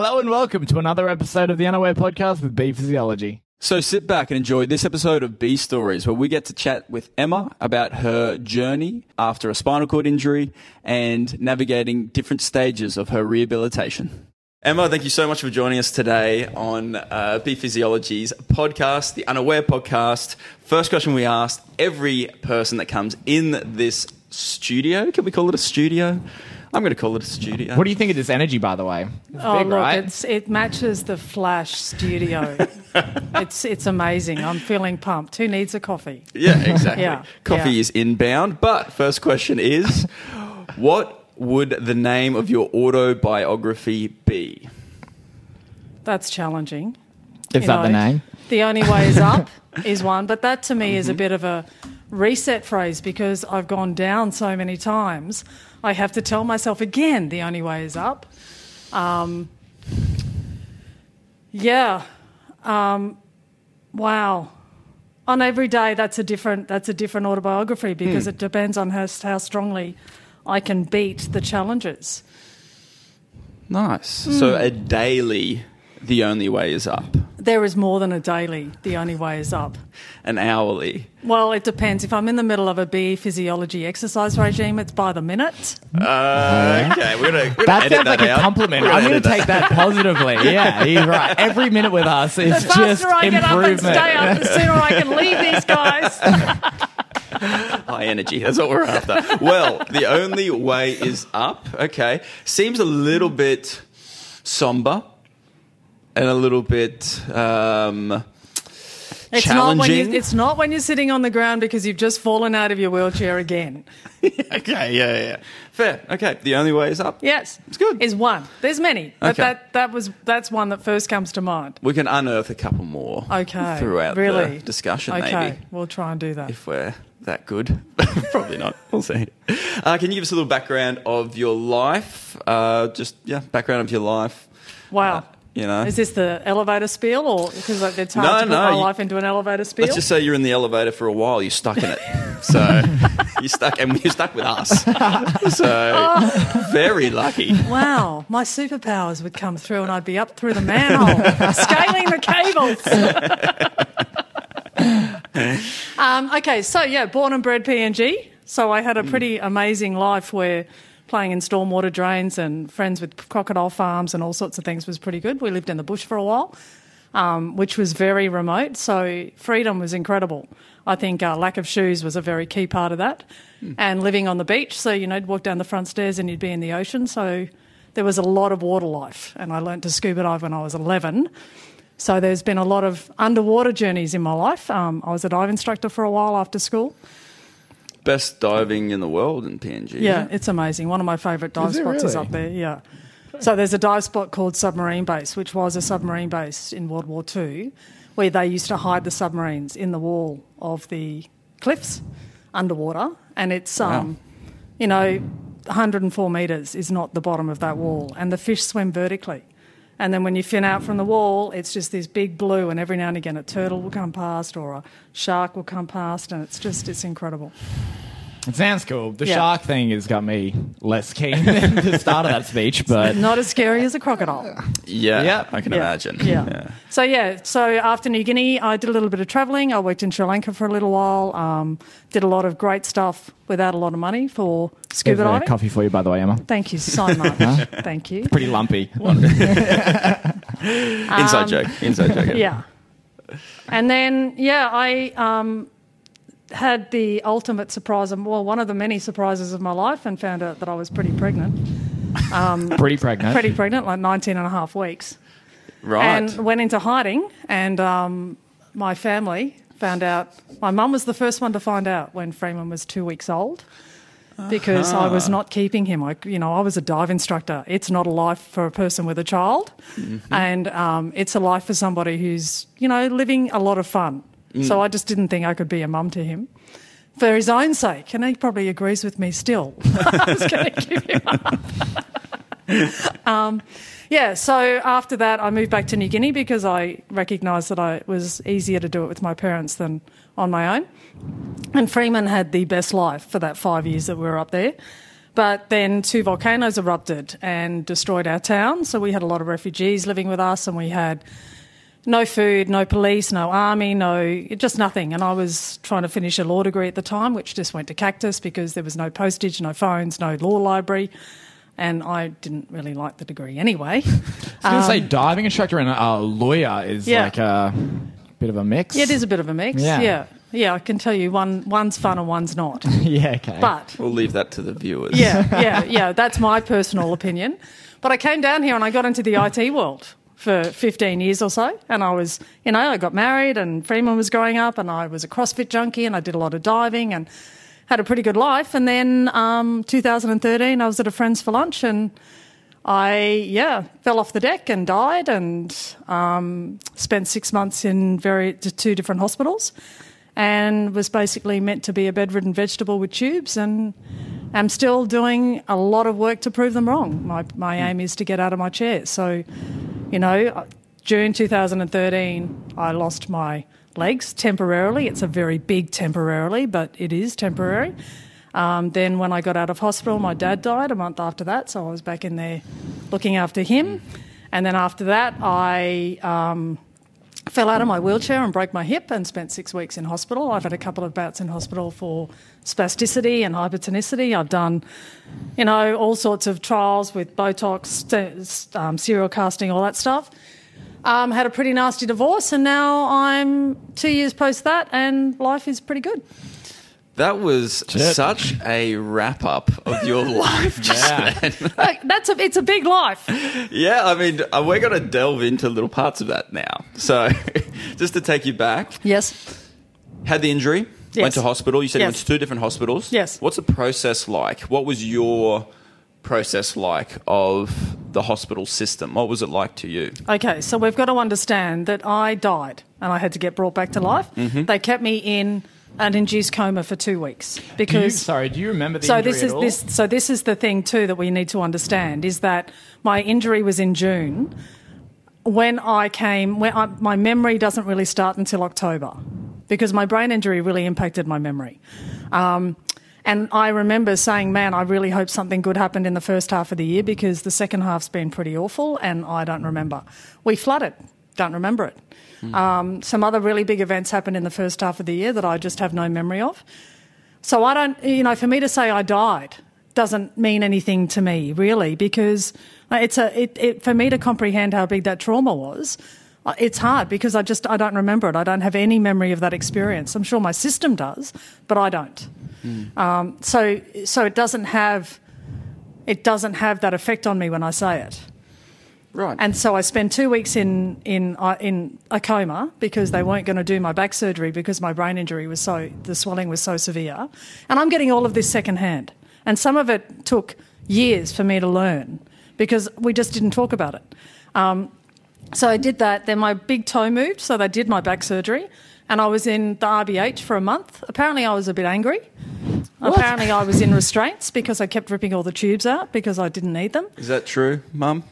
Hello and welcome to another episode of the Unaware Podcast with B Physiology. So sit back and enjoy this episode of B Stories, where we get to chat with Emma about her journey after a spinal cord injury and navigating different stages of her rehabilitation. Emma, thank you so much for joining us today on uh, B Physiology's podcast, the Unaware podcast. First question we asked every person that comes in this studio. Can we call it a studio? I'm going to call it a studio. What do you think of this energy, by the way? It's Oh big, look, right? it's it matches the Flash studio. it's it's amazing. I'm feeling pumped. Who needs a coffee? Yeah, exactly. Yeah, Coffee yeah. is inbound. But first question is what would the name of your autobiography be? That's challenging. Is you that the name? The only way is up is one, but that to me is a mm-hmm. bit of a reset phrase because I've gone down so many times. I have to tell myself again the only way is up. Um, yeah. Um, wow. On every day, that's a different that's a different autobiography because it depends on how, how strongly I can beat the challenges. Nice. So Hmm. a daily, the only way is up. There is more than a daily. The only way is up. An hourly. Well, it depends. If I'm in the middle of a a B physiology exercise regime, it's by the minute. Uh, okay, we're gonna. We're gonna That edit sounds like that a compliment. We're I'm going to take that positively. Yeah, he's right. Every minute with us is The just faster I get up and stay up, the sooner I can leave these guys. High energy. That's what we're after. well, the only way is up. Okay, seems a little bit somber and a little bit um, It's not, when challenging. you, it's not when you're sitting on the ground because you've just fallen out of your wheelchair again. okay, yeah, yeah, yeah. Fair. Okay, the only way is up. Yes, It's good. Is one. There's many, but Okay. that that was that's one that first comes to mind. We can unearth a couple more. Okay, Throughout really the discussion, Okay, maybe we'll try and do that. if we're that good. Probably not. We'll see. Uh, can you give us a little background of your life? Uh, just yeah, background of your life. wow. Uh, you know, Is this the elevator spiel, or because like, it's hard No, to put no, my you- life into an elevator spiel? let's just say you're in the elevator for a while. You're stuck in it. So you're stuck, and you're stuck with us. So Oh. very lucky. Wow, my superpowers would come through and I'd be up through the manhole, scaling the cables. um, okay, so yeah, born and bred PNG. So I had a pretty amazing life where playing in stormwater drains and friends with crocodile farms and all sorts of things was pretty good. We lived in the bush for a while, um, which was very remote. So freedom was incredible. I think uh, lack of shoes was a very key part of that. And living on the beach, so you know, you'd walk down the front stairs and you'd be in the ocean. So there was a lot of water life, and I learnt to scuba dive when I was 11. So there's been a lot of underwater journeys in my life. Um, I was a dive instructor for a while after school. Best diving in the world in PNG. Yeah, it's amazing. One of my favourite dive Is it spots is up there. Yeah. So there's a dive spot called Submarine Base, which was a submarine base in World War II, where they used to hide the submarines in the wall of the cliffs underwater, and it's um, you know, 104 metres is not the bottom of that wall, and the fish swim vertically. And then when you fin out from the wall, it's just this big blue, and every now and again a turtle will come past or a shark will come past, and it's just it's incredible. It sounds cool. The Yeah. shark thing has got me less keen than the start of that speech, but Not as scary as a crocodile. Yeah, Yeah. I can Yeah. imagine. Yeah. So yeah, so after New Guinea, I did a little bit of travelling. I worked in Sri Lanka for a little while. Um, did a lot of great stuff without a lot of money for scuba there's a diving. coffee for you, by the way, Emma. Thank you so much. Thank you. Pretty lumpy. Inside joke. Inside joke. Um, Yeah. And then yeah, I um, had the ultimate surprise, of, well, one of the many surprises of my life, and found out that I was pretty pregnant. Pretty pregnant. Pretty pregnant, like 19 and a half weeks. Right. and went into hiding. And um, my family found out. My mum was the first one to find out when Freeman was two weeks old, because I was not keeping him. I, you know, I was a dive instructor. It's not a life for a person with a child, and um, it's a life for somebody who's you know living a lot of fun. So mm. I just didn't think I could be a mum to him. For his own sake, and he probably agrees with me still. I was going to give him up. Um, yeah, so after that, I moved back to New Guinea because I recognised that I, it was easier to do it with my parents than on my own. And Freeman had the best life for that five years that we were up there. But then two volcanoes erupted and destroyed our town. So we had a lot of refugees living with us, and we had no food, no police, no army, no just nothing. And I was trying to finish a law degree at the time, which just went to cactus because there was no postage, no phones, no law library. And I didn't really like the degree anyway. I was going to say um, diving instructor and a lawyer is Yeah. like a bit of a mix. Yeah, it is a bit of a mix. Yeah. yeah. Yeah, I can tell you one one's fun and one's not. yeah, okay. But We'll leave that to the viewers. yeah, yeah, yeah. That's my personal opinion. But I came down here and I got into the IT world for 15 years or so. And I was, you know, I got married and Freeman was growing up and I was a CrossFit junkie and I did a lot of diving and had a pretty good life. And then um, 2013, I was at a friend's for lunch and I, yeah, fell off the deck and died and um, spent six months in very two different hospitals and was basically meant to be a bedridden vegetable with tubes and am still doing a lot of work to prove them wrong. My, my aim is to get out of my chair. So, you know, June 2013, I lost my legs temporarily. It's a very big temporarily, but it is temporary. Um, then, when I got out of hospital, my dad died a month after that, so I was back in there looking after him. And then after that, I um, fell out of my wheelchair and broke my hip and spent six weeks in hospital. I've had a couple of bouts in hospital for spasticity and hypertonicity. I've done, you know, all sorts of trials with Botox, um, serial casting, all that stuff. Um, had a pretty nasty divorce, and now I'm two years post that, and life is pretty good. That was Shit. such a wrap up of your life just Yeah. then. Like, that's a, it's a big life. Yeah, I mean, uh, we're going to delve into little parts of that now. So, just to take you back, Yes. had the injury, Yes. went to hospital. You said you went to two different hospitals. Yes. What's the process like? What was your process like of the hospital system? What was it like to you? Okay, so we've got to understand that I died and I had to get brought back to life. They kept me in an induced coma for two weeks do you, because. sorry, do you remember the so injury this is this. So this is the thing too that we need to understand is that my injury was in June. When I came, when I, my memory doesn't really start until October, because my brain injury really impacted my memory. Um, and I remember saying, "Man, I really hope something good happened in the first half of the year because the second half's been pretty awful, and I don't remember. We flooded, don't remember it. Um, some other really big events happened in the first half of the year that I just have no memory of. So I don't, you know, for me to say I died doesn't mean anything to me really because it's a, it, it for me to comprehend how big that trauma was. uh, It's hard because I just I don't remember it. I don't have any memory of that experience. I'm sure my system does, but I don't. Um, so so it doesn't have it doesn't have that effect on me when I say it. Right. And so I spent two weeks in in uh, in a coma because they weren't going to do my back surgery because my brain injury was so the swelling was so severe, and I'm getting all of this secondhand. And some of it took years for me to learn because we just didn't talk about it. Um, so I did that. Then my big toe moved, so they did my back surgery, and I was in the RBH for a month. Apparently, I was a bit angry. Apparently, I was in restraints because I kept ripping all the tubes out because I didn't need them. Is that true, Mum?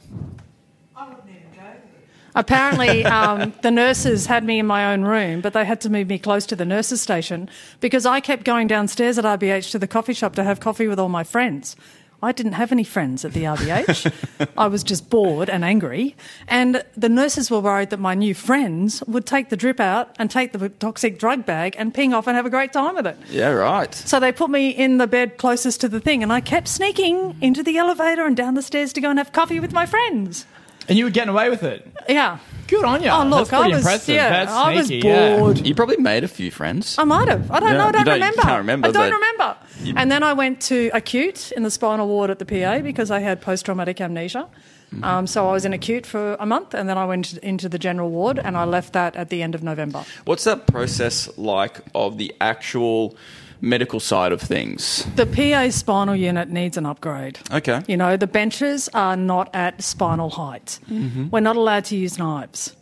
Apparently, um, the nurses had me in my own room, but they had to move me close to the nurses' station because I kept going downstairs at RBH to the coffee shop to have coffee with all my friends. I didn't have any friends at the RBH. I was just bored and angry. And the nurses were worried that my new friends would take the drip out and take the toxic drug bag and ping off and have a great time with it. Yeah, right. So they put me in the bed closest to the thing, and I kept sneaking into the elevator and down the stairs to go and have coffee with my friends. And you were getting away with it. Yeah. Good on you. Oh, look, That's pretty I was, impressive. yeah, That's I was sneaky, yeah. bored. You probably made a few friends. I might have. I don't Yeah, know. I don't, don't- you remember. can't remember, I don't but- remember. And then I went to acute in the spinal ward at the PA because I had post traumatic amnesia. Mm-hmm. Um, so I was in acute for a month, and then I went into the general ward, and I left that at the end of November. What's that process like of the actual medical side of things? The PA spinal unit needs an upgrade. Okay. You know, the benches are not at spinal height. Mm-hmm. We're not allowed to use knives.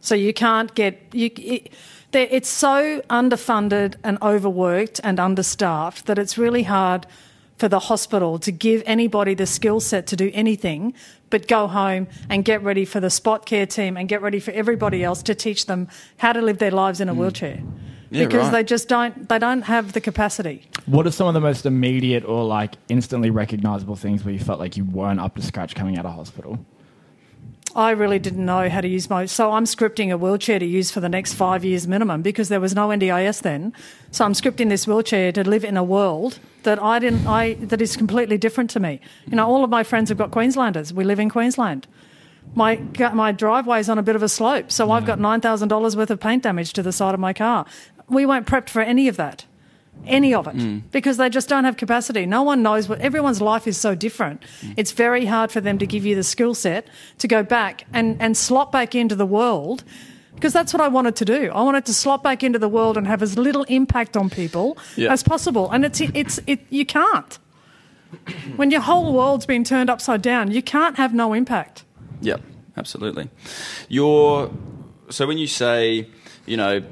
So you can't get. You, it, it's so underfunded and overworked and understaffed that it's really hard for the hospital to give anybody the skill set to do anything but go home and get ready for the spot care team and get ready for everybody else to teach them how to live their lives in a wheelchair. Mm. Yeah, because right. they just don't they don't have the capacity. What are some of the most immediate or like instantly recognizable things where you felt like you weren't up to scratch coming out of hospital? I really didn't know how to use my. So I'm scripting a wheelchair to use for the next five years minimum because there was no NDIS then. So I'm scripting this wheelchair to live in a world that I didn't. I that is completely different to me. You know, all of my friends have got Queenslanders. We live in Queensland. My my driveway's on a bit of a slope, so I've got nine thousand dollars worth of paint damage to the side of my car. We weren't prepped for any of that any of it mm. because they just don't have capacity. No one knows what everyone's life is so different. Mm. It's very hard for them to give you the skill set to go back and, and slot back into the world because that's what I wanted to do. I wanted to slot back into the world and have as little impact on people Yeah. as possible. And it's it's it you can't. When your whole world's been turned upside down, you can't have no impact. Yep, absolutely. Your so when you say, you know,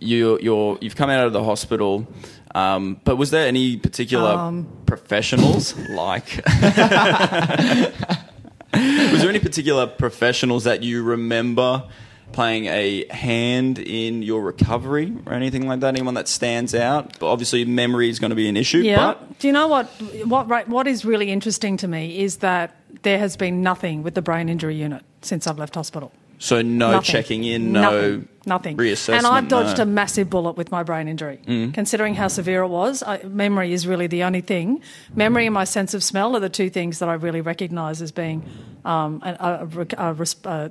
you you're you've come out of the hospital, um, but was there any particular Um. professionals like? was there any particular professionals that you remember playing a hand in your recovery or anything like that? Anyone that stands out? But obviously, memory is going to be an issue. Yeah. But Do you know what? What right, what is really interesting to me is that there has been nothing with the brain injury unit since I've left hospital. so no Nothing. checking in, no nothing, nothing. And I've dodged no. a massive bullet with my brain injury. Mm. Considering how severe it was, I, memory is really the only thing. Memory and my sense of smell are the two things that I really recognise as being um, a, a, a, a, res- uh,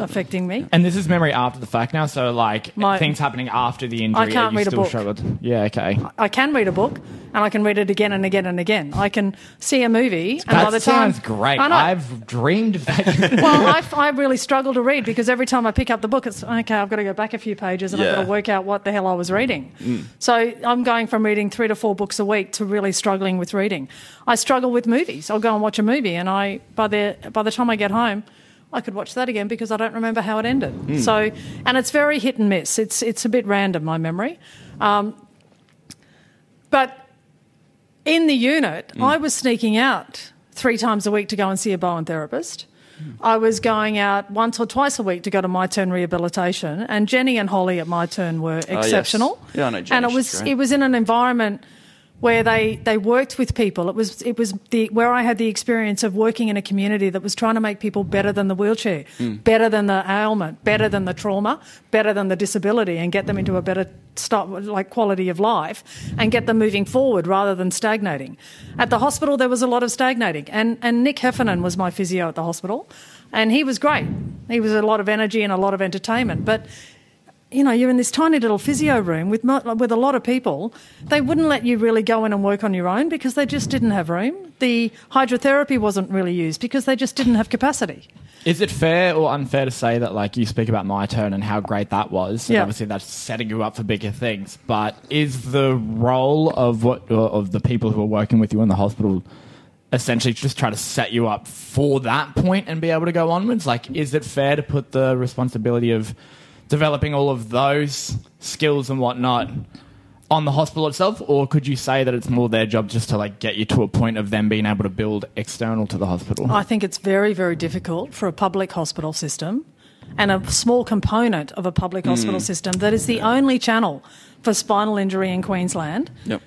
affecting me. And this is memory after the fact now, so like My- things happening after the injury. I can't you read a book. struggled. Yeah, okay. I can read a book and I can read it again and again and again. I can see a movie and by the time sounds great. I I've dreamed of that. well, I, I really struggle to read because every time I pick up the book, it's okay. I've got to go back a few pages and I've got to work out what the hell I was reading. Mm. So I'm going from reading three to four books a week to really struggling with reading. I struggle with movies. I'll go and watch a movie, and I by the by the time I get home. I could watch that again because I don't remember how it ended. Hmm. So, and it's very hit and miss. It's it's a bit random my memory, um, but in the unit, I was sneaking out three times a week to go and see a Bowen therapist. I was going out once or twice a week to go to My Turn rehabilitation, and Jenny and Holly at My Turn were ah, exceptional. Yeah, I know Jenny, And it was it was in an environment where they, they worked with people. It was it was the where I had the experience of working in a community that was trying to make people better than the wheelchair, mm. better than the ailment, better than the trauma, better than the disability, and get them into a better start, like quality of life, and get them moving forward rather than stagnating. At the hospital, there was a lot of stagnating, and and Nick Heffernan was my physio at the hospital, and he was great. He was a lot of energy and a lot of entertainment, but you know, you're in this tiny little physio room with with a lot of people. They wouldn't let you really go in and work on your own because they just didn't have room. The hydrotherapy wasn't really used because they just didn't have capacity. Is it fair or unfair to say that, like, you speak about my turn and how great that was? And Yeah. obviously, that's setting you up for bigger things. But is the role of what uh, of the people who are working with you in the hospital essentially just try to set you up for that point and be able to go onwards? Like, is it fair to put the responsibility of developing all of those skills and whatnot on the hospital itself, or could you say that it's more their job just to like get you to a point of them being able to build external to the hospital? I think it's very, very difficult for a public hospital system and a small component of a public hospital hmm. system that is the only channel for spinal injury in Queensland. Yep.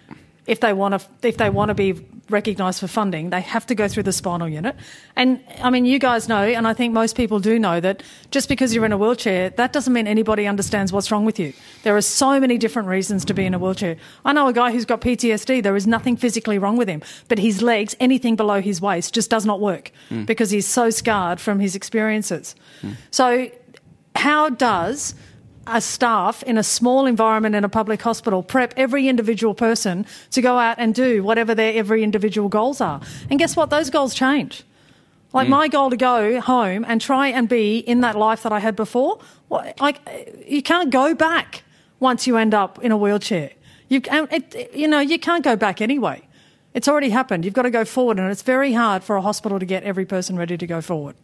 if they want to if they want to be recognised for funding, they have to go through the spinal unit. And I mean, you guys know, and I think most people do know that just because you're in a wheelchair, that doesn't mean anybody understands what's wrong with you. There are so many different reasons to be in a wheelchair. I know a guy who's got PTSD. There is nothing physically wrong with him, but his legs, anything below his waist, just does not work hmm. because he's so scarred from his experiences. Hmm. So, how does a staff in a small environment in a public hospital prep every individual person to go out and do whatever their every individual goals are. And guess what? Those goals change. Like hmm. my goal to go home and try and be in that life that I had before, well, like you can't go back once you end up in a wheelchair. You, it, you know, you can't go back anyway. It's already happened. You've got to go forward, and it's very hard for a hospital to get every person ready to go forward.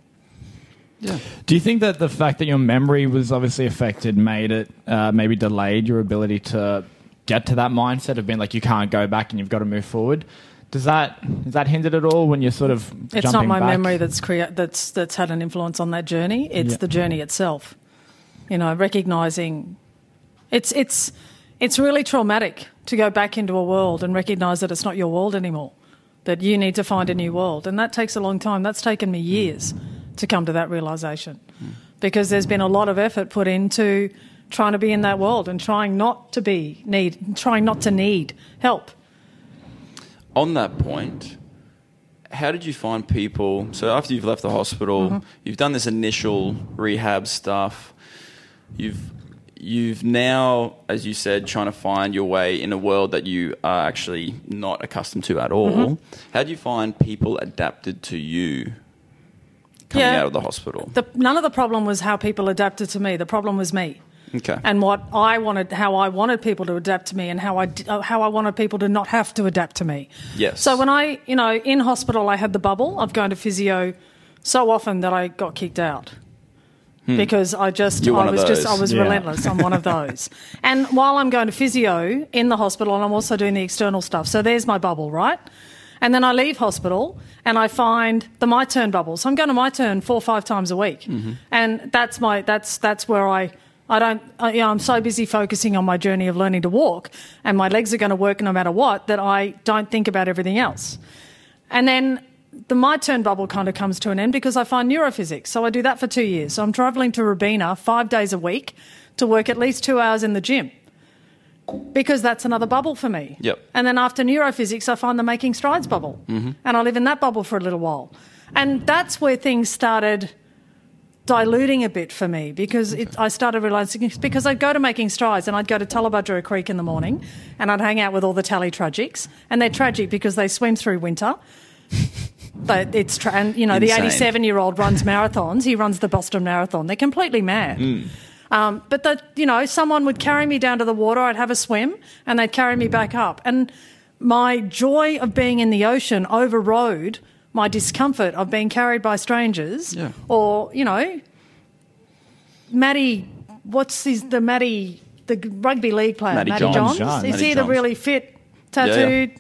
Do you think that the fact that your memory was obviously affected made it uh, maybe delayed your ability to get to that mindset of being like you can't go back and you've got to move forward? Does that is that hindered at all when you're sort of It's not my back? memory that's crea- that's that's had an influence on that journey. It's Yeah. the journey itself. You know, recognizing it's it's it's really traumatic to go back into a world and recognize that it's not your world anymore, that you need to find a new world. And that takes a long time. That's taken me years to come to that realization because there's been a lot of effort put into trying to be in that world and trying not to be need trying not to need help. On that point, how did you find people? So after you've left the hospital, Mm-hmm. you've done this initial rehab stuff. You've you've now, as you said, trying to find your way in a world that you are actually not accustomed to at all. Mm-hmm. How do you find people adapted to you coming Yeah. out of the hospital? The, none of the problem was how people adapted to me. The problem was me. Okay. and what I wanted, how I wanted people to adapt to me, and how I d- uh, how I wanted people to not have to adapt to me. Yes. So when I, you know, in hospital, I had the bubble of going to physio so often that I got kicked out. Because I just, Hmm. You're I one of was just, I was Yeah. relentless. I'm one of those. and while I'm going to physio in the hospital, and I'm also doing the external stuff. So there's my bubble, right? And then I leave hospital and I find the my turn bubble. So I'm going to my turn four or five times a week, mm-hmm. and that's my that's that's where I I don't I, you know, I'm so busy focusing on my journey of learning to walk, and my legs are going to work no matter what that I don't think about everything else. And then the my turn bubble kind of comes to an end because I find neurophysics. So I do that for two years. So I'm traveling to Robina five days a week to work at least two hours in the gym because that's another bubble for me. Yep. And then after neurophysics, I find the making strides bubble. Mm-hmm. And I live in that bubble for a little while. And that's where things started diluting a bit for me because it, I started realizing because I'd go to making strides and I'd go to Tallebudgera Creek in the morning and I'd hang out with all the tally tragics and they're tragic because they swim through winter. But it's tra- and you know the 87 year old runs marathons. He runs the Boston Marathon. They're completely mad. Hmm. Um, but that you know, someone would carry me down to the water. I'd have a swim, and they'd carry me back up. And my joy of being in the ocean overrode my discomfort of being carried by strangers, Yeah. or you know, Matty. What's his the Matty the rugby league player Matty Matty Johns. Johns? Johns. Is Matty he the really fit, yeah. tattooed?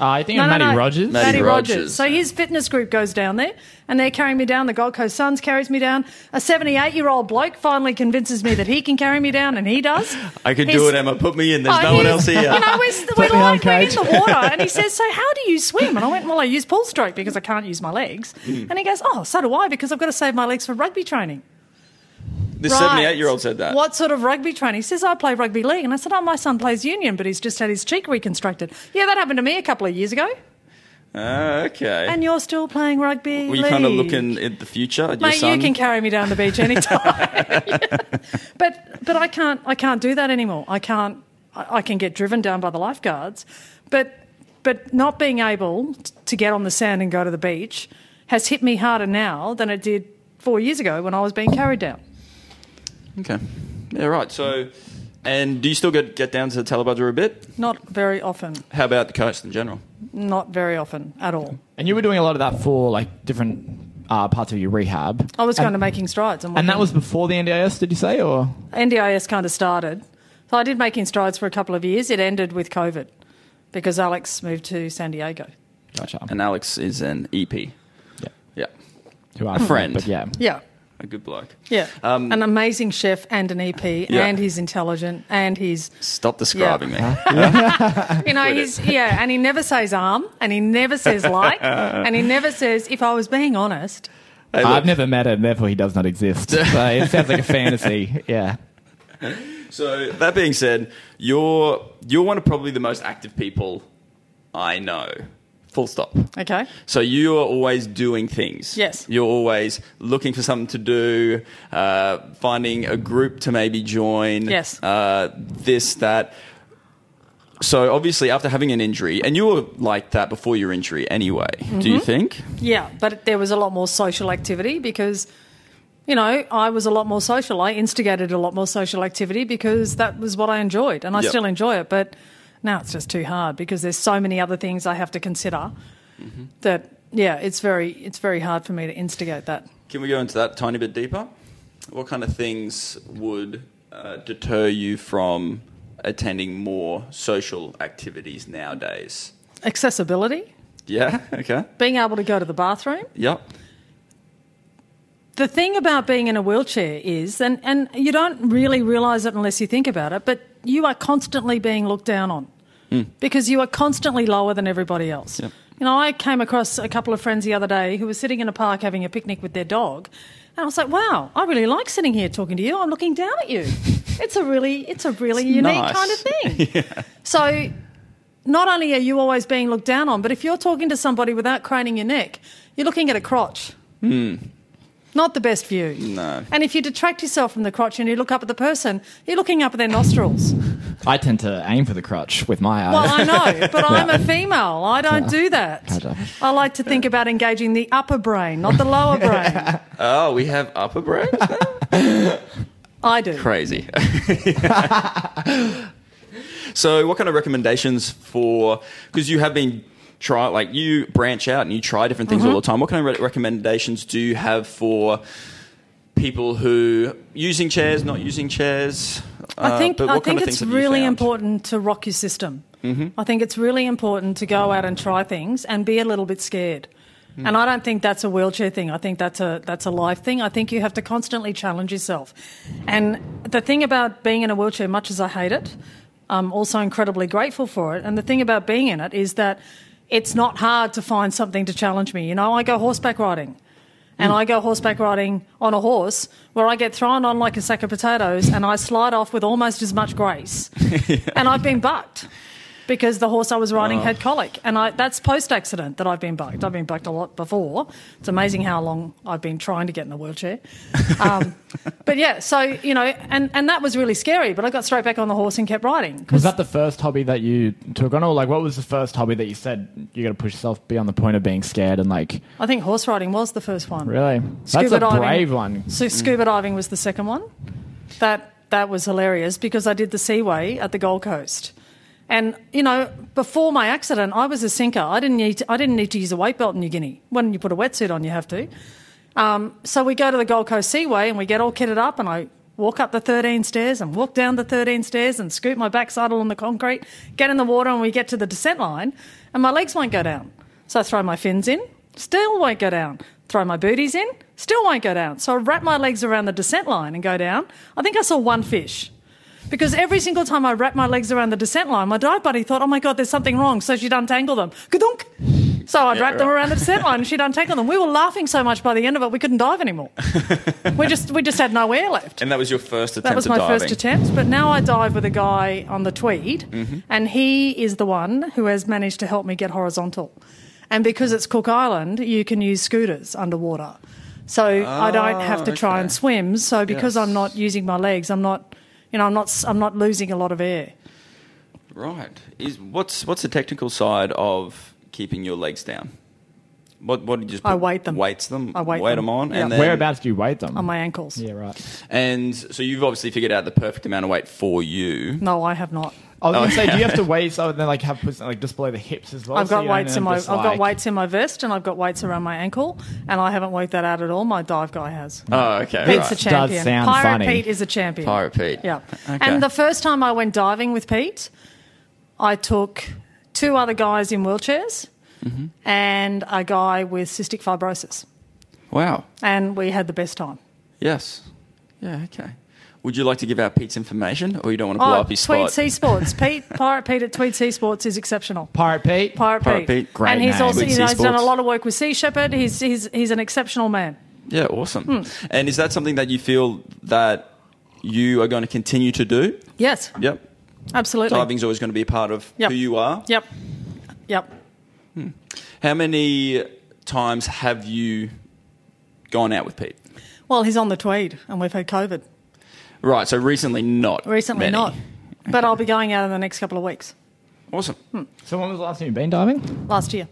Uh, I think of Matty Rogers. Matty Matty Rogers. Rogers. So his fitness group goes down there, and they're carrying me down. The Gold Coast Suns carries me down. A 78 year old bloke finally convinces me that he can carry me down, and he does. I can He's- do it, Emma. Put me in. There's Oh, no one else here. You know, we're, we're like we're in the water, and he says, "So how do you swim?" And I went, "Well, I use pull stroke because I can't use my legs." Hmm. And he goes, "Oh, so do I because I've got to save my legs for rugby training." This Right. 78 year old said that. What sort of rugby training? He says, I play rugby league. And I said, Oh, my son plays union, but he's just had his cheek reconstructed. Yeah, that happened to me a couple of years ago. Ah, okay. And you're still playing rugby Were you league. kind of looking at the future at your Mate, son? you can carry me down the beach anytime. but but I can't I can't do that anymore. I can't I can get driven down by the lifeguards. But but not being able to get on the sand and go to the beach has hit me harder now than it did four years ago when I was being carried down. Okay. Yeah, right. So, and do you still get get down to Tallebudgera a bit? Not very often. How about the coast in general? Not very often at all. And you were doing a lot of that for like different uh, parts of your rehab. I was going and, to making strides. And, and that was before the NDIS, did you say? Or NDIS kind of started. So I did making strides for a couple of years. It ended with COVID because Alex moved to San Diego. gotcha. And Alex is an EP. yeah. Yeah, Who are A friend. But yeah. Yeah. A good bloke. Yeah. Um, An amazing chef and an EP, Yeah. and he's intelligent, and he's, Stop describing me. you know, he's, yeah, and he never says arm, and he never says like, and he never says, if I was being honest. Hey, I've never met him, therefore he does not exist. So it sounds like a fantasy. Yeah. So that being said, you're you're one of probably the most active people I know. Full stop. Okay. So you are always doing things. Yes. You're always looking for something to do, uh, finding a group to maybe join. Yes. Uh, this, that. So obviously, after having an injury, and you were like that before your injury anyway, do Mm-hmm. you think? Yeah, but there was a lot more social activity because, you know, I was a lot more social. I instigated a lot more social activity because that was what I enjoyed, and I Yep. still enjoy it. But now it's just too hard because there's so many other things I have to consider that yeah, it's very it's very hard for me to instigate that. Can we go into that a tiny bit deeper? What kind of things would uh, deter you from attending more social activities nowadays? Accessibility, Yeah. Okay. being able to go to the bathroom. Yep. The thing about being in a wheelchair is, and, and you don't really realise it unless you think about it, but you are constantly being looked down on hmm. because you are constantly lower than everybody else. Yep. You know, I came across a couple of friends the other day who were sitting in a park having a picnic with their dog. And I was like, wow, I really like sitting here talking to you. I'm looking down at you. It's a really, it's a really unique nice. kind of thing. So not only are you always being looked down on, but if you're talking to somebody without craning your neck, you're looking at a crotch. Hmm. Not the best view. No. And if you detract yourself from the crotch and you look up at the person, you're looking up at their nostrils. I tend to aim for the crotch with my eye. Well, I know, but I'm a female. I don't do that. Gotcha. I like to think about engaging the upper brain, not the lower brain. Oh, we have upper brains now? I do. Crazy. so, what kind of recommendations for? Because you have been try like you branch out and you try different things Mm-hmm. all the time. What kind of re- recommendations do you have for people who using chairs, not using chairs? I Uh, think I kind think of it's things have you really important to rock your system. Mm-hmm. I think it's really important to go out and try things and be a little bit scared. Hmm. And I don't think that's a wheelchair thing. I think that's a that's a life thing. I think you have to constantly challenge yourself. And the thing about being in a wheelchair, much as I hate it, I'm also incredibly grateful for it. And the thing about being in it is that it's not hard to find something to challenge me. You know, I go horseback riding and hmm. I go horseback riding on a horse where I get thrown on like a sack of potatoes and I slide off with almost as much grace. And I've been bucked because the horse I was riding had colic. And I, that's post accident that I've been bucked. I've been bucked a lot before. It's amazing how long I've been trying to get in a wheelchair. Um, but yeah, so, you know, and, and that was really scary, but I got straight back on the horse and kept riding. was that the first hobby that you took on, or like what was the first hobby that you said you got to push yourself beyond the point of being scared and like I think horse riding was the first one. really? Scuba That's a diving. brave one. So scuba diving was the second one. That that was hilarious because I did the Seaway at the Gold Coast. And you know, before my accident, I was a sinker. I didn't need to, I didn't need to use a weight belt in New Guinea. When you put a wetsuit on, you have to. Um, so we go to the Gold Coast Seaway and we get all kitted up, and I walk up the 13 stairs and walk down the 13 stairs and scoot my backside on the concrete, get in the water, and we get to the descent line, and my legs won't go down. So I throw my fins in, still won't go down. Throw my booties in, still won't go down. So I wrap my legs around the descent line and go down. I think I saw one fish. Because every single time I wrapped my legs around the descent line, my dive buddy thought, oh my God, there's something wrong. So she'd untangle them. So I'd Yeah, wrap them around the descent line and she'd untangle them. We were laughing so much by the end of it, we couldn't dive anymore. we, just, we just had no air left. And that was your first attempt That was my diving. first attempt, but now I dive with a guy on the Tweed, Mm-hmm. and he is the one who has managed to help me get horizontal. And because it's Cook Island, you can use scooters underwater. So I don't have to try and swim. So because Yes. I'm not using my legs, I'm not, you know, I'm not, I'm not losing a lot of air. Right. Is what's what's the technical side of keeping your legs down? What what did you just I weight them. Weights them. I weight weight them. them on, Yeah. and then Whereabouts do you weight them? On my ankles. yeah, right. And so you've obviously figured out the perfect amount of weight for you. No, I have not. I was gonna Oh, say, do you have to weigh so then like have like just below the hips as well? I've got you don't weights in my, up I've just, got weights in my vest, and I've got weights around my ankle, and I haven't worked that out at all. My dive guy has. Oh, okay. Pete's right. a champion. sound Pirate funny. Pete is a champion. Pirate Pete. Yeah. Okay. And the first time I went diving with Pete, I took two other guys in wheelchairs Mm-hmm. and a guy with cystic fibrosis. Wow. And we had the best time. Yes. Yeah. Okay. Would you like to give out Pete's information, or you don't want to blow oh, up his Tweed spot? Sea Sports. Pete, Pirate Pete at Tweed Sea Sports is exceptional. Pirate Pete. Pirate, Pirate Pete. Pete. Great and he's name. also, Tweed you know, he's done a lot of work with Sea Shepherd. He's, he's, he's an exceptional man. Yeah. Awesome. Hmm. And is that something that you feel that you are going to continue to do? Yes, Yep. absolutely. Diving's always going to be a part of Yep. who you are. Yep. Yep. How many times have you gone out with Pete? Well, he's on the Tweed, and we've had COVID. Right. So recently, not. Recently, many. not. But I'll be going out in the next couple of weeks. Awesome. Hmm. So when was the last time you've been diving? Last year,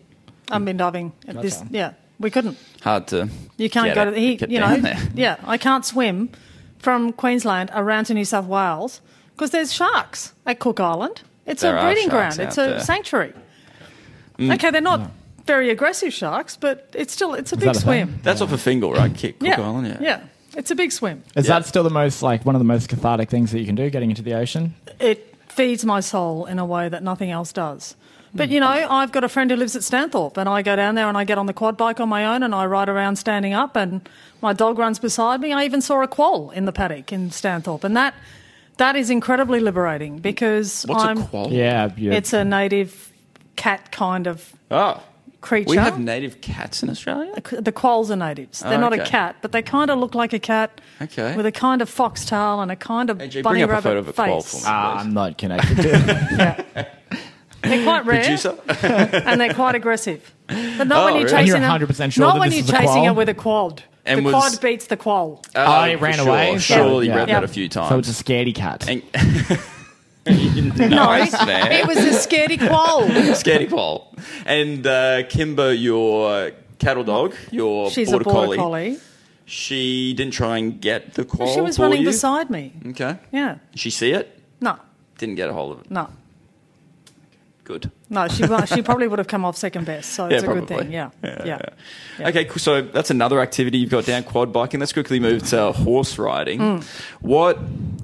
I've been diving at this. Gotcha. Yeah, we couldn't. Hard to. You can't get go it- to the he, get you down know. there. Yeah, I can't swim from Queensland around to New South Wales because there's sharks at Cook Island. It's There a are breeding sharks ground. It's out a there. sanctuary. Okay, they're not very aggressive sharks, but it's still it's a big that a thing? swim. That's off a Fingal, right? Kick Cook Yeah, Island. Yeah. yeah, it's a big swim. Is Yeah. that still the most like one of the most cathartic things that you can do, getting into the ocean? it feeds my soul in a way that nothing else does. But you know, I've got a friend who lives at Stanthorpe, and I go down there and I get on the quad bike on my own and I ride around standing up, and my dog runs beside me. I even saw a quoll in the paddock in Stanthorpe, and that That is incredibly liberating because What's I'm. a quoll? Yeah, yeah. It's a native cat kind of Oh, creature. we have native cats in Australia. the quolls are natives. They're Oh, not a cat, but they kind of look like a cat Okay. with a kind of foxtail and a kind of AJ, bunny bring up a rabbit photo of a face. quoll for me. Ah, I'm not connected to. Yeah. They're quite rare Producer. and they're quite aggressive. But not Oh, when you're really? chasing And you're 100% sure not that when this you're is chasing it with a quad. And the was- quad beats the quoll. Oh, he ran sure. away? Surely Yeah. read Yeah. that a few times. So it's a scaredy cat. And- No, it was a scaredy quoll. Scaredy quoll. And uh, Kimber, your cattle dog, your She's border, a border collie, collie. she didn't try and get the quoll She was running you? beside me. Okay. Yeah. Did she see it? No, Didn't get a hold of it. no, Good. no. She she probably would have come off second best. So it's Yeah, a good thing. Yeah, Yeah, yeah. Yeah. Okay, cool. so that's another activity you've got down quad biking. Let's quickly move to horse riding. Mm. What,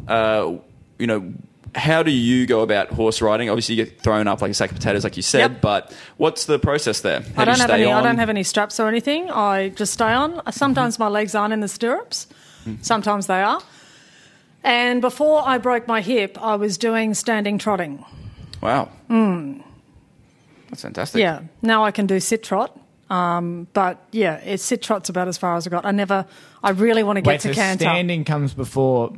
uh, you know, how do you go about horse riding? Obviously, you get thrown up like a sack of potatoes, like you said. Yep. But what's the process there? How I do you don't have stay any. I don't have any straps or anything. I just stay on. Sometimes my legs aren't in the stirrups. Mm-hmm. Sometimes they are. And before I broke my hip, I was doing standing trotting. Wow. That's fantastic. Yeah. Now I can do sit trot. Um, but yeah, it's sit trot's about as far as I got. I never. I really want to get Wait, to so canter. standing comes before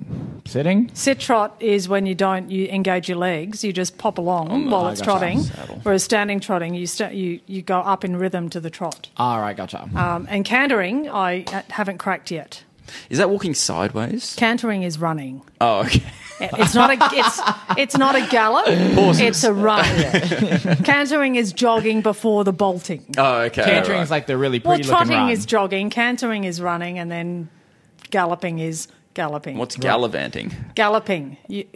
sitting? Sit trot is when you don't you engage your legs. You just pop along while I it's gotcha. trotting. Whereas standing trotting, you sta you you go up in rhythm to the trot. All right, gotcha. Um, and cantering, I uh, haven't cracked yet. Is that walking sideways? Cantering is running. Oh, okay. It's not a it's it's not a gallop. It's a run. Cantering is jogging before the bolting. Oh, okay. Cantering right. is like the really Well, pretty looking trotting run. is jogging, cantering is running, and then galloping is galloping. What's gallivanting? galloping? You,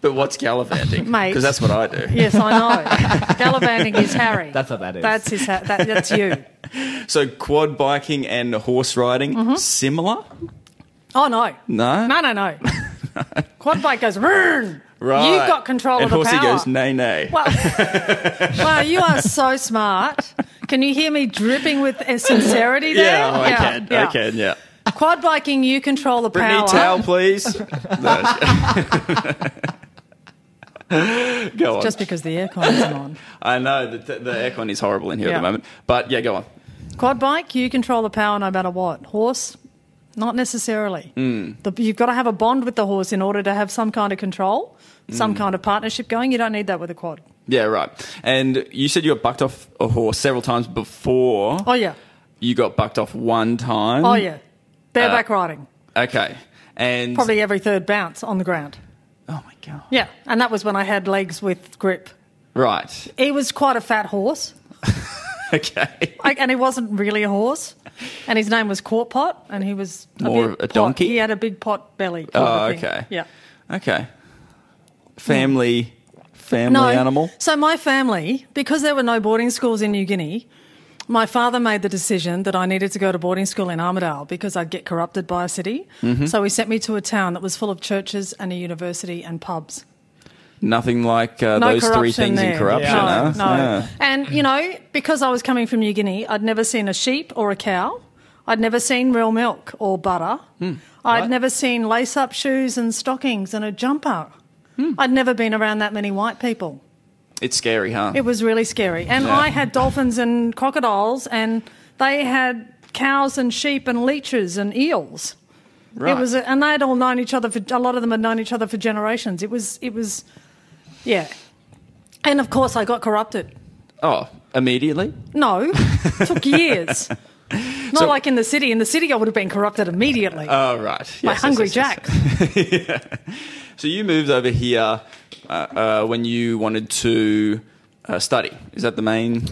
But what's gallivanting? Mate. Because that's what I do. yes, I know. Gallivanting is Harry. That's what that is. That's his. Ha- that, that's you. So quad biking and horse riding, Mm-hmm. similar? Oh no. No? No, no, no. Quad bike goes. Rrrn. Right. You've got control and of the horsey power. goes, nay, nay. Well, wow, you are so smart. Can you hear me dripping with sincerity there? yeah, oh, I can. I can, yeah. Quad biking, you control the Brittany, power. towel, please. Go on. Just because the aircon isn't on. I know the, the aircon is horrible in here at the moment. But yeah, go on. Quad bike, you control the power no matter what. Horse, not necessarily. Hmm. The, you've got to have a bond with the horse in order to have some kind of control, Hmm. some kind of partnership going. You don't need that with a quad. Yeah, right. And you said you got bucked off a horse several times before. Oh, yeah. You got bucked off one time. Oh, yeah. Bareback Uh, riding. Okay. And Probably every third bounce on the ground. Oh my god. Yeah. And that was when I had legs with grip. Right. He was quite a fat horse. Okay. I, and he wasn't really a horse. And his name was Quart Pot, and he was a More a pot. donkey? He had a big pot belly. Oh, okay. Yeah. Okay. Family family No. animal. So my family, because there were no boarding schools in New Guinea, my father made the decision that I needed to go to boarding school in Armidale because I'd get corrupted by a city. Mm-hmm. So he sent me to a town that was full of churches and a university and pubs. Nothing like uh, No those three things there. in corruption, no, huh? no. Yeah. And you know, because I was coming from New Guinea, I'd never seen a sheep or a cow. I'd never seen real milk or butter. Hmm. I'd never seen lace-up shoes and stockings and a jumper. Hmm. I'd never been around that many white people. It's scary, huh? It was really scary. And Yeah. I had dolphins and crocodiles, and they had cows and sheep and leeches and eels. right. It was, and they had all known each other. For, a lot of them had known each other for generations. It was, it was, yeah. And of course, I got corrupted. oh, immediately? No, took years. Not So- like in the city. In the city, I would have been corrupted immediately. Oh, right. by Yes, yes, Hungry yes. Jack. So you moved over here uh, uh, when you wanted to uh, study. Is that the main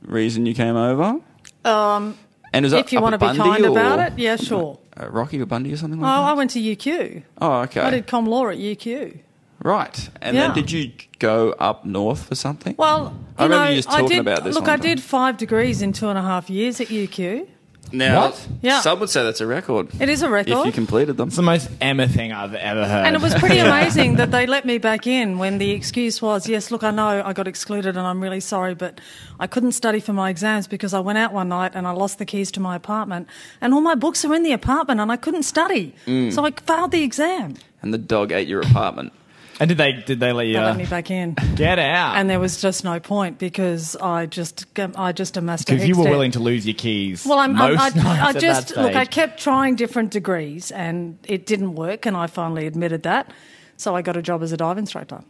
reason you came over? Um, And is that if you want to be kind or, about it, yeah, sure. Uh, Rocky or Bundy or something like that? Oh, I went to UQ. Oh, okay. I did com law at UQ. Right. And Yeah. then did you go up north for something? Well, I you remember know, you just talking did, about this Look, one I time. did five degrees in two and a half years at UQ. Now, What? Yeah. some would say that's a record. It is a record. If you completed them. It's the most Emma thing I've ever heard. And it was pretty amazing that they let me back in when the excuse was, yes, look, I know I got excluded and I'm really sorry, but I couldn't study for my exams because I went out one night and I lost the keys to my apartment and all my books are in the apartment and I couldn't study. Mm. So I failed the exam. And the dog ate your apartment. And did they did they let you They uh, let me back in. get out? And there was just no point because I just, I just amassed a because you were willing to lose your keys. Well, I'm, I'm, most I, nights I at just that look. I kept trying different degrees, and it didn't work. And I finally admitted that, so I got a job as a dive instructor.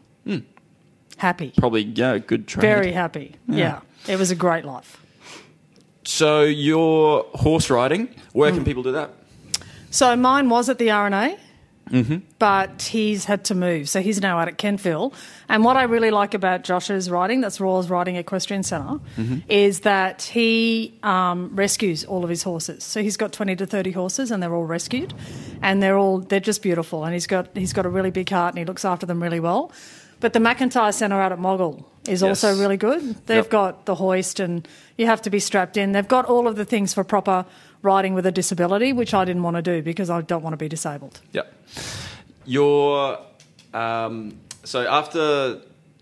Happy, Probably, yeah, good trade. very happy. Yeah. it was a great life. So your horse riding, where Hmm. can people do that? So mine was at the RNA. Mm-hmm. But he's had to move, so he's now out at Kentville. And what I really like about Josh's riding, that's Royal's Riding Equestrian Centre, Mm-hmm. is that he um, rescues all of his horses. So he's got twenty to thirty horses, and they're all rescued, and they're all they're just beautiful. And he's got he's got a really big heart, and he looks after them really well. But the McIntyre Centre out at Moggill is Yes. also really good. They've Yep. got the hoist, and you have to be strapped in. They've got all of the things for proper riding with a disability, which I didn't want to do because I don't want to be disabled. Yep. Your um, so after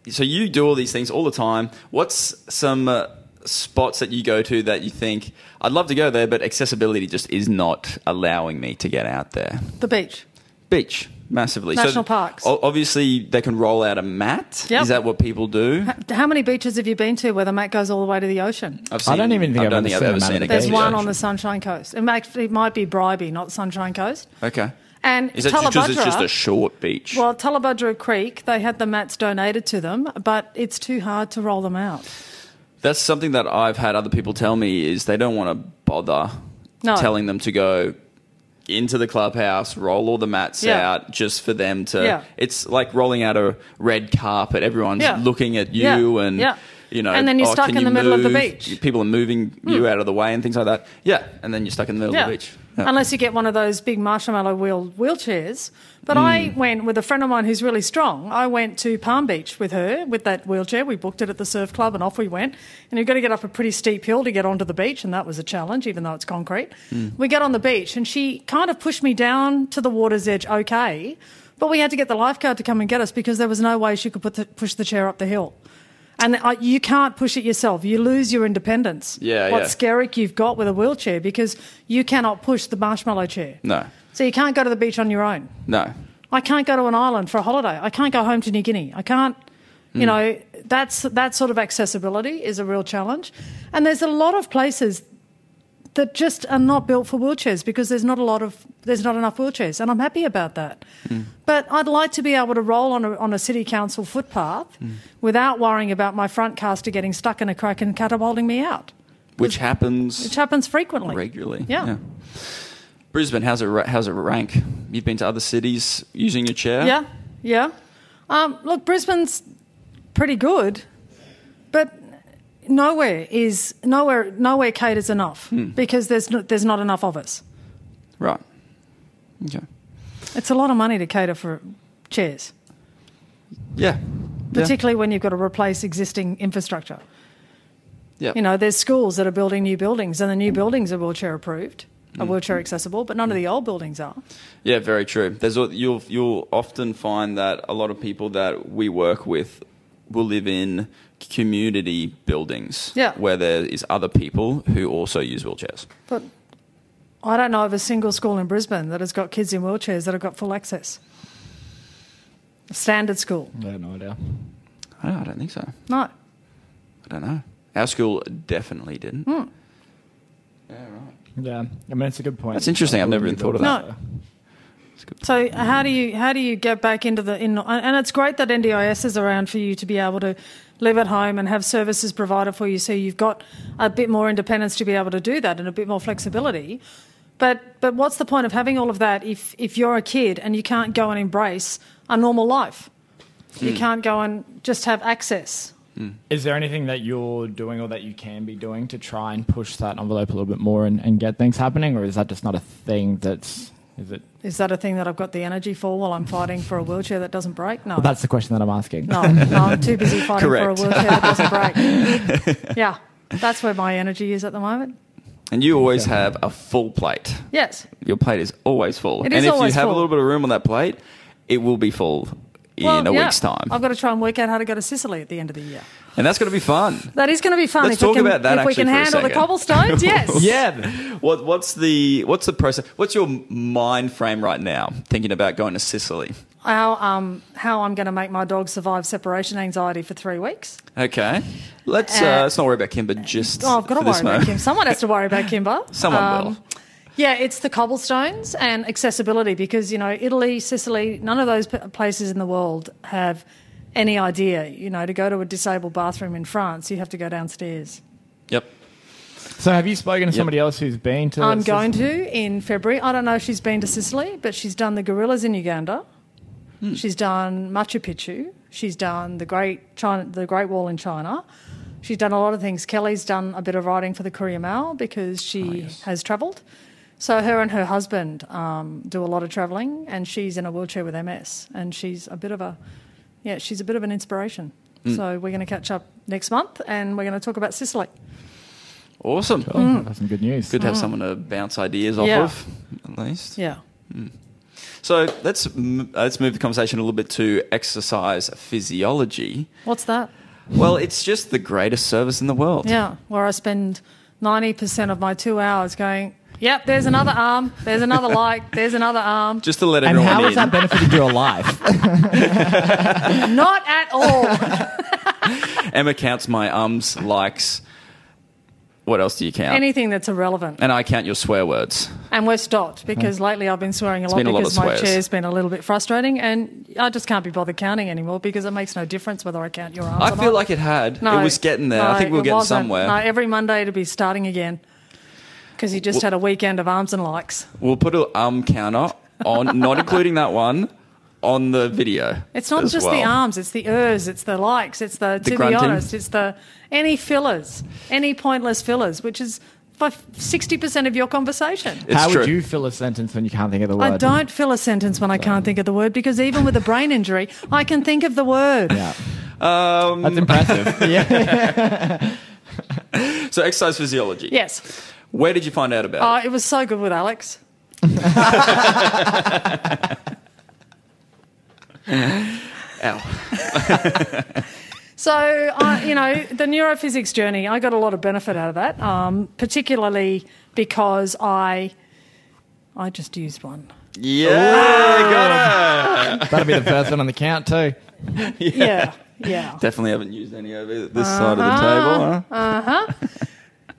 so you do all these things all the time. What's some uh, spots that you go to that you think I'd love to go there, but accessibility just is not allowing me to get out there? The beach. Beach. Massively. National parks. Obviously, they can roll out a mat. Yep. Is that what people do? How many beaches have you been to where the mat goes all the way to the ocean? I've I don't even think I've don't ever think I've seen a ever seen at a There's beach. beach, one on the Sunshine Coast. It might, it might be Bribie, not Sunshine Coast. Okay. And Is that just because it's just a short beach? Well, Tallebudgera Creek, they had the mats donated to them, but it's too hard to roll them out. That's something that I've had other people tell me is they don't want to bother No. telling them to go into the clubhouse, roll all the mats Yeah. out just for them to. Yeah. It's like rolling out a red carpet. Everyone's Yeah. looking at you and. You know, And then you're oh, stuck in the middle of the beach. Hmm. People are moving you out of the way and things like that. Yeah, and then you're stuck in the middle of the beach. Unless you get one of those big marshmallow wheel wheelchairs. But I Hmm. went with a friend of mine who's really strong. I went to Palm Beach with her with that wheelchair. We booked it at the surf club and off we went. And you've got to get up a pretty steep hill to get onto the beach, and that was a challenge, even though it's concrete. Hmm. We get on the beach, and she kind of pushed me down to the water's edge okay. But we had to get the lifeguard to come and get us because there was no way she could put the, push the chair up the hill. And I, you can't push it yourself. You lose your independence. Yeah, what yeah. Skerrick you've got with a wheelchair because you cannot push the marshmallow chair. No, So you can't go to the beach on your own. no. I can't go to an island for a holiday. I can't go home to New Guinea. I can't, Hmm. you know, that's that sort of accessibility is a real challenge. And there's a lot of places that just are not built for wheelchairs because there's not a lot of there's not enough wheelchairs, and I'm happy about that. Hmm. But I'd like to be able to roll on a, on a city council footpath Hmm. without worrying about my front caster getting stuck in a crack and catapulting me out, Which happens which happens frequently. regularly. Yeah. Brisbane, how's it, how's it rank? You've been to other cities using your chair? Yeah, yeah. Um, look, Brisbane's pretty good, but nowhere is nowhere nowhere caters enough Hmm. because there's no, there's not enough of us. Right. Okay. It's a lot of money to cater for chairs, Yeah. particularly when you've got to replace existing infrastructure. Yeah. You know, there's schools that are building new buildings, and the new buildings are wheelchair approved, Hmm. are wheelchair accessible, but none of the old buildings are. Yeah, very true. There's you'll you'll often find that a lot of people that we work with will live in community buildings Yeah. where there is other people who also use wheelchairs. But I don't know of a single school in Brisbane that has got kids in wheelchairs that have got full access. A standard school, I have no idea. I don't, I don't think so. no. I don't know. Our school definitely didn't. Hmm. Yeah, right. Yeah, I mean it's a good point. That's interesting. I've never even thought of that. No. So how do you how do you get back into the in, and it's great that NDIS is around for you to be able to live at home and have services provided for you, so you've got a bit more independence to be able to do that and a bit more flexibility. But but what's the point of having all of that if if you're a kid and you can't go and embrace a normal life? You Hmm. can't go and just have access. Is there anything that you're doing or that you can be doing to try and push that envelope a little bit more and, and get things happening, or is that just not a thing that's is it? Is that a thing that I've got the energy for while I'm fighting for a wheelchair that doesn't break? No. That's the question that I'm asking. No, no, I'm too busy fighting Correct. for a wheelchair that doesn't break. yeah, that's where my energy is at the moment. And you always have a full plate. Yes. Your plate is always full. It and is if always you have full. a little bit of room on that plate, it will be full in Well, a yeah. week's time. I've got to try and work out how to go to Sicily at the end of the year. And that's going to be fun. That is going to be fun. Let's if we talk can, about that If we can handle the cobblestones, yes. Yeah. What, what's the what's the process? What's your mind frame right now? Thinking about going to Sicily. How, um, how I'm going to make my dog survive separation anxiety for three weeks. Okay, let's uh, Uh, let's not worry about Kimber. Just Oh, I've got to worry this about Kimber. Someone has to worry about Kimber. Someone will. Yeah, it's the cobblestones and accessibility because, you know, Italy, Sicily, none of those p- places in the world have any idea. You know, to go to a disabled bathroom in France, you have to go downstairs. Yep. So have you spoken to somebody else who's been to? I'm going to in February. I don't know if she's been to Sicily, but she's done the gorillas in Uganda. Hmm. She's done Machu Picchu. She's done the Great China, the Great Wall in China. She's done a lot of things. Kelly's done a bit of writing for the Courier Mail because she Oh, has travelled. So her and her husband um, do a lot of travelling, and she's in a wheelchair with MS, and she's a bit of a, yeah, she's a bit of an inspiration. Hmm. So we're going to catch up next month, and we're going to talk about Sicily. Awesome. Oh, that's some good news. Good to have someone to bounce ideas off Mm. Yeah. of, at least. Yeah. So let's uh, let's move the conversation a little bit to exercise physiology. What's that? Well, it's just the greatest service in the world. Yeah, where I spend 90% of my two hours going, yep, there's another arm, there's another like, there's another arm. Just to let And everyone how in. has that benefited your life? Not at all. Emma counts my ums, likes. What else do you count? Anything that's irrelevant. and I count your swear words. And we're stopped because lately I've been swearing a lot a because of my swears. chair's been a little bit frustrating and I just can't be bothered counting anymore because it makes no difference whether I count your arms I or feel not. like it had. No, it was getting there. I think we were it getting wasn't. somewhere. No, every Monday to be starting again because you just had a weekend of arms and likes. We'll put an arm counter on, not including that one, on the video. It's not as just well. the arms, it's the ers, it's the likes, it's the, The to grunting. be honest, it's the any fillers, any pointless fillers, which is for 60% of your conversation. It's how true. would you fill a sentence when you can't think of the word? I don't fill a sentence when I can't think of the word because even with a brain injury, I can think of the word. Yeah, Um, that's impressive. yeah. so exercise physiology. Yes. Where did you find out about Oh, it was so good with Alex. it? Ow. So, I, you know, the neurophysics journey, I got a lot of benefit out of that, um, particularly because I, I just used one. Yeah, got it. That'll be the first one on the count too. Yeah, yeah. Definitely haven't used any over this side of the table. Uh huh?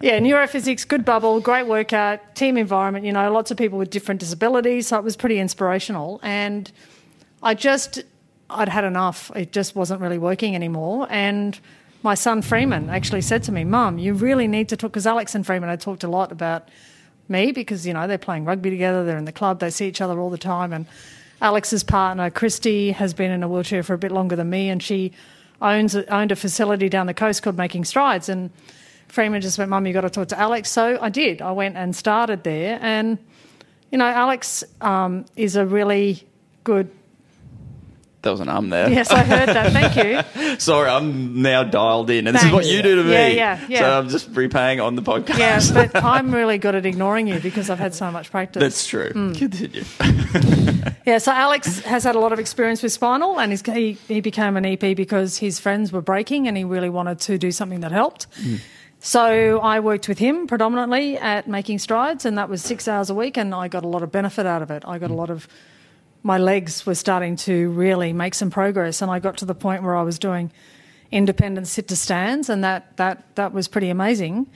Yeah, neurophysics, good bubble, great workout, team environment, you know, lots of people with different disabilities. So it was pretty inspirational. And I just, I'd had enough. It just wasn't really working anymore. And my son Freeman actually said to me, Mum, you really need to talk, because Alex and Freeman had talked a lot about me because, you know, they're playing rugby together, they're in the club, they see each other all the time. And Alex's partner, Christy, has been in a wheelchair for a bit longer than me, and she owns owned a facility down the coast called Making Strides. And Freeman just went, Mum, you've got to talk to Alex. So I did. I went and started there. And, you know, Alex um, is a really good. There was an um there. Yes, I heard that. Thank you. Sorry, I'm now dialed in, and this is what you do to me. Yeah, yeah, yeah. So I'm just repaying on the podcast. Yeah, but I'm really good at ignoring you because I've had so much practice. That's true. Hmm. Continue. Yeah, so Alex has had a lot of experience with spinal, and he's, he he became an EP because his friends were breaking, and he really wanted to do something that helped. So I worked with him predominantly at making strides, and that was six hours a week, and I got a lot of benefit out of it. I got a mm. lot of my legs were starting to really make some progress, and I got to the point where I was doing independent sit to stands, and that that that was pretty amazing.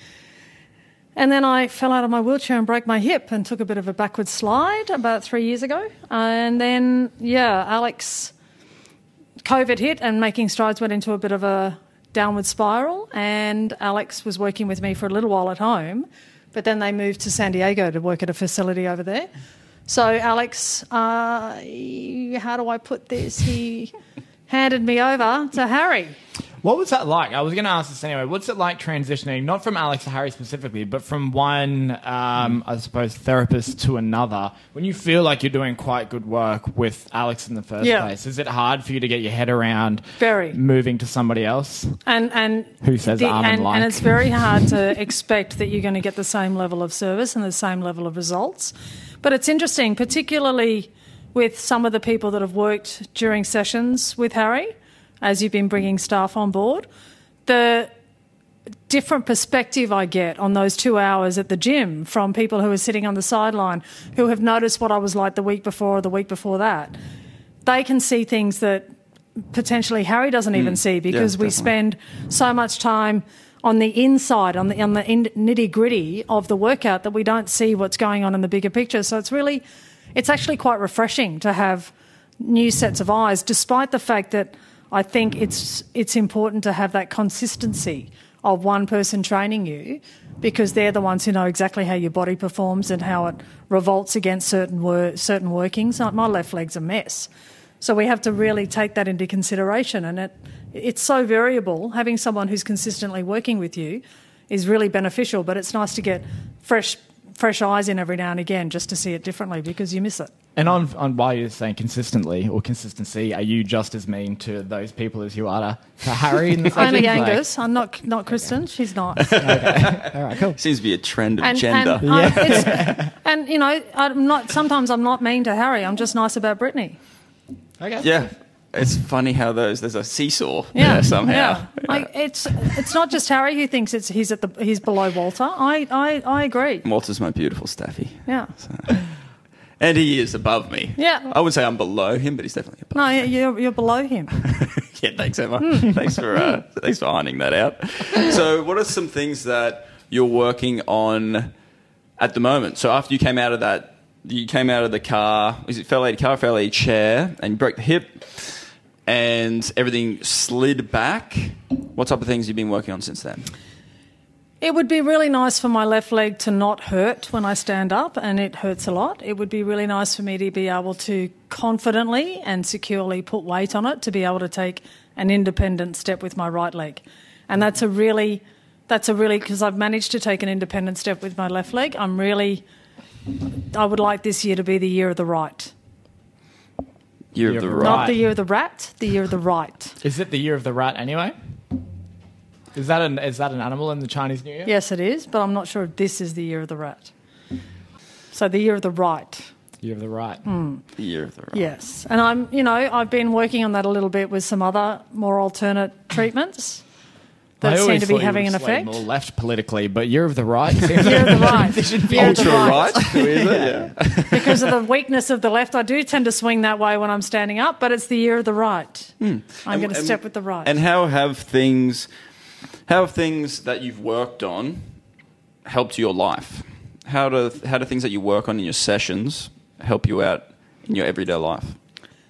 And then I fell out of my wheelchair and broke my hip and took a bit of a backward slide about three years ago. And then, yeah, Alex, COVID hit and making strides went into a bit of a downward spiral. And Alex was working with me for a little while at home, but then they moved to San Diego to work at a facility over there. So, Alex, uh, how do I put this? He handed me over to Harry. What was that like? I was going to ask this anyway. What's it like transitioning, not from Alex to Harry specifically, but from one, um, I suppose, therapist to another? When you feel like you're doing quite good work with Alex in the first Yeah. place, is it hard for you to get your head around Very. moving to somebody else? And and Who says arm and and, like? and it's very hard to expect that you're going to get the same level of service and the same level of results. But it's interesting, particularly with some of the people that have worked during sessions with Harry, as you've been bringing mm. staff on board, the different perspective I get on those two hours at the gym from people who are sitting on the sideline who have noticed what I was like the week before or the week before that. They can see things that potentially Harry doesn't even mm. see because we spend so much time on the inside, on the on the nitty gritty of the workout that we don't see what's going on in the bigger picture. So it's really, it's actually quite refreshing to have new sets of eyes, despite the fact that I think it's it's important to have that consistency of one person training you because they're the ones who know exactly how your body performs and how it revolts against certain wor- certain workings. Like my left leg's a mess. So we have to really take that into consideration, and it it's so variable. Having someone who's consistently working with you is really beneficial, but it's nice to get fresh fresh eyes in every now and again just to see it differently because you miss it. And on, on why you're saying consistently or consistency, are you just as mean to those people as you are to, to Harry in the Only sessions? Like- Angus. I'm not not Kristen. She's not. All right, cool. Seems to be a trend of And, gender. and, I- and you know, I'm not. Sometimes I'm not mean to Harry. I'm just nice about Brittany. Okay. yeah, it's funny how those there's a seesaw Yeah, there somehow. Yeah. Like it's it's not just Harry who thinks it's he's at the he's below Walter. I I, I agree. Walter's my beautiful staffy, Yeah. and he is above me. Yeah. I would say I'm below him, but he's definitely above. No, you're you're below him. Yeah, thanks, Emma. Hmm. thanks for uh, thanks for ironing that out. So, what are some things that you're working on at the moment? So, after you came out of that, you came out of the car. Is it fell fairly car, fairly chair, and you broke the hip, and everything slid back? What type of things have you been working on since then? It would be really nice for my left leg to not hurt when I stand up, and it hurts a lot. It would be really nice for me to be able to confidently and securely put weight on it to be able to take an independent step with my right leg. And that's a really, that's a really, because I've managed to take an independent step with my left leg, I'm really, I would like this year to be the year of the right. Year Year of the of the right. Not the year of the rat, the year of the right. Is it the year of the rat anyway? Is that an is that an animal in the Chinese New Year? Yes, it is, but I'm not sure if this is the year of the rat. So the year of the right. Year of the rat. Hmm. The year of the right. Yes, and I'm, you know, I've been working on that a little bit with some other more alternate treatments I that seem always to be having an sway effect. More left politically, but year of the right. seems Year of the right, year of the Ultra right. right. Who is it? Yeah. Because of the weakness of the left, I do tend to swing that way when I'm standing up. But it's the year of the right. Hmm. I'm going to. Step with the right. And how have things, how have things that you've worked on helped your life? How do how do things that you work on in your sessions help you out in your everyday life?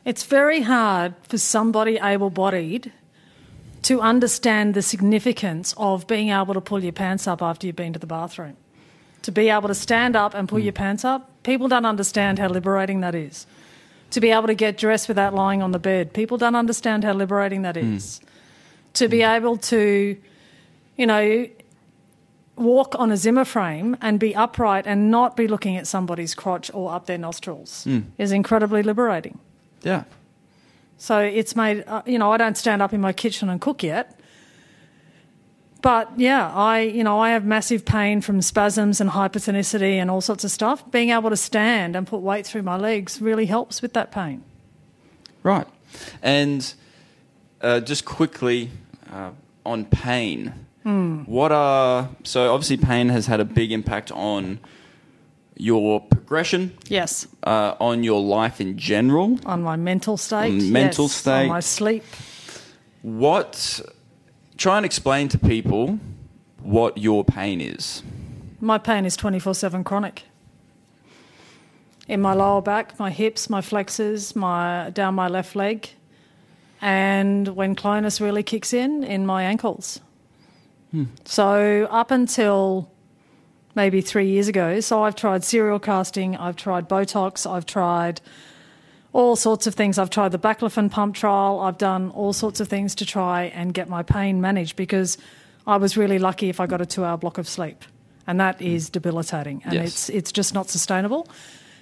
It's very hard for somebody able bodied to understand the significance of being able to pull your pants up after you've been to the bathroom. To be able to stand up and pull hmm. your pants up, people don't understand how liberating that is. To be able to get dressed without lying on the bed, people don't understand how liberating that hmm. is. To be hmm. able to, you know, walk on a Zimmer frame and be upright and not be looking at somebody's crotch or up their nostrils is incredibly liberating. Yeah. So it's made, uh, you know, I don't stand up in my kitchen and cook yet. But yeah, I, you know, I have massive pain from spasms and hypertonicity and all sorts of stuff. Being able to stand and put weight through my legs really helps with that pain. Right. And uh, just quickly uh, on pain. What are so obviously pain has had a big impact on your progression, Yes, uh, on your life in general. on my mental state. On mental yes, state. On my sleep. What? Try and explain to people what your pain is. My pain is 24 7 chronic. In my lower back, my hips, my flexors, my down my left leg, and when clonus really kicks in, in my ankles. So up until maybe three years ago, so I've tried serial casting, I've tried Botox, I've tried all sorts of things. I've tried the baclofen pump trial. I've done all sorts of things to try and get my pain managed because I was really lucky if I got a two hour block of sleep. And that is debilitating. And Yes. it's, it's just not sustainable.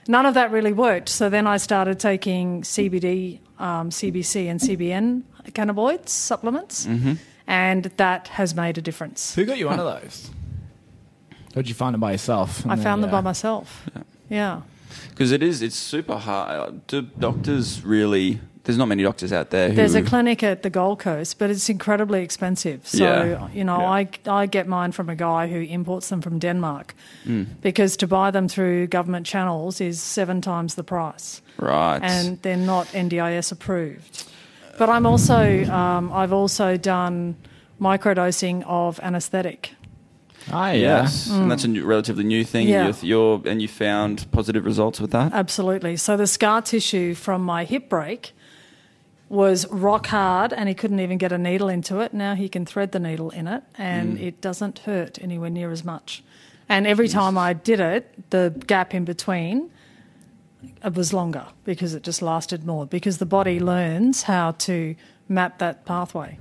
None of that really worked. So then I started taking CBD, um, CBC, and CBN cannabinoids supplements. And that has made a difference. Who got you one of those? Or did you find it by yourself? I found them by myself. Yeah. Because it is, it's super hard. Do doctors really? There's not many doctors out there. Who, There's a clinic at the Gold Coast, but it's incredibly expensive. So, Yeah. you know, Yeah. I, I get mine from a guy who imports them from Denmark Hmm. because to buy them through government channels is seven times the price. right? And they're not NDIS approved. But I'm also, um, I've also done microdosing of anaesthetic. Oh, yeah. yes, and that's a new, relatively new thing. Mm. Yeah. And you're, you're and you found positive results with that. Absolutely. So the scar tissue from my hip break was rock hard and he couldn't even get a needle into it. Now he can thread the needle in it and it doesn't hurt anywhere near as much. And every time I did it, the gap in between it was longer because it just lasted more because the body learns how to map that pathway.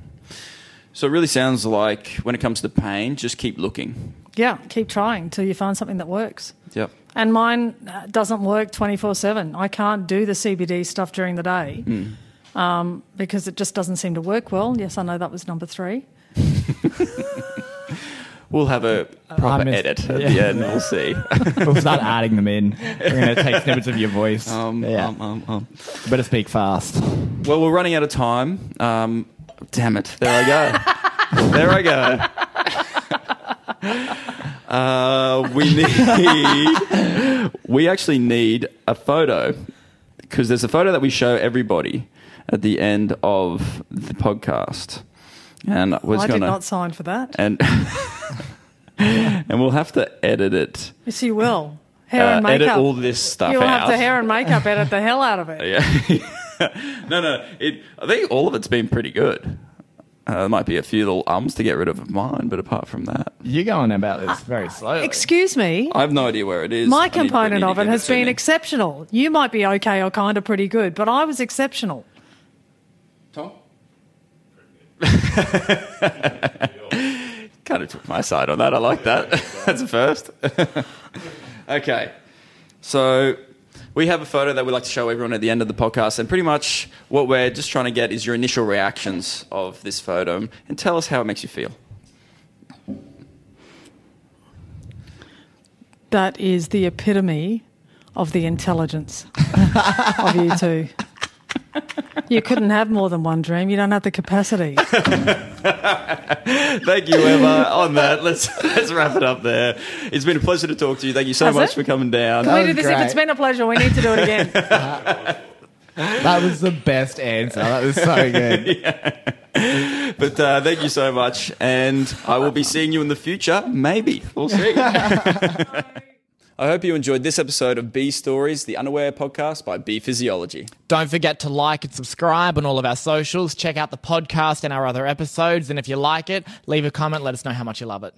So it really sounds like when it comes to pain, just keep looking. Yeah, keep trying till you find something that works. Yep. And mine uh, doesn't work 24 7. I can't do the CBD stuff during the day um, because it just doesn't seem to work well. Yes, I know that was number three. We'll have a proper missed- edit at yeah. the end. We'll see. We'll start adding them in. We're going to take snippets of your voice. Um, yeah. um, um, um. Better speak fast. Well, we're running out of time. Um, damn it! There I go. there I go. Uh, we need. we actually need a photo because there's a photo that we show everybody at the end of the podcast, and I was I gonna did not sign for that. and and we'll have to edit it. Yes, you will. Hair Uh, and edit makeup. all this stuff You'll out. have to hair and makeup edit the hell out of it. Yeah. no, no. It, I think all of it's been pretty good. Uh, there might be a few little ums to get rid of of mine, but apart from that, You're going about this very slowly. Excuse me. I have no idea where it is. My I need- I component need to of it give has to been me. exceptional. You might be okay or kind of pretty good, but I was exceptional. Tom? kind of took my side on that. I like that. That's a first. okay. So we have a photo that we like to show everyone at the end of the podcast, and pretty much what we're just trying to get is your initial reactions of this photo and tell us how it makes you feel. That is the epitome of the intelligence of you two. You couldn't have more than one dream. You don't have the capacity. Thank you, Emma. On that, let's let's wrap it up there. It's been a pleasure to talk to you. Thank you so Has much it? for coming down. Can we do was this? If it's been a pleasure, we need to do it again. That was the best answer. That was so good. But uh, thank you so much, and I will be seeing you in the future. Maybe we'll see. I hope you enjoyed this episode of Bee Stories, the Unaware podcast by Bee Physiology. Don't forget to like and subscribe on all of our socials. Check out the podcast and our other episodes. And if you like it, leave a comment. Let us know how much you love it.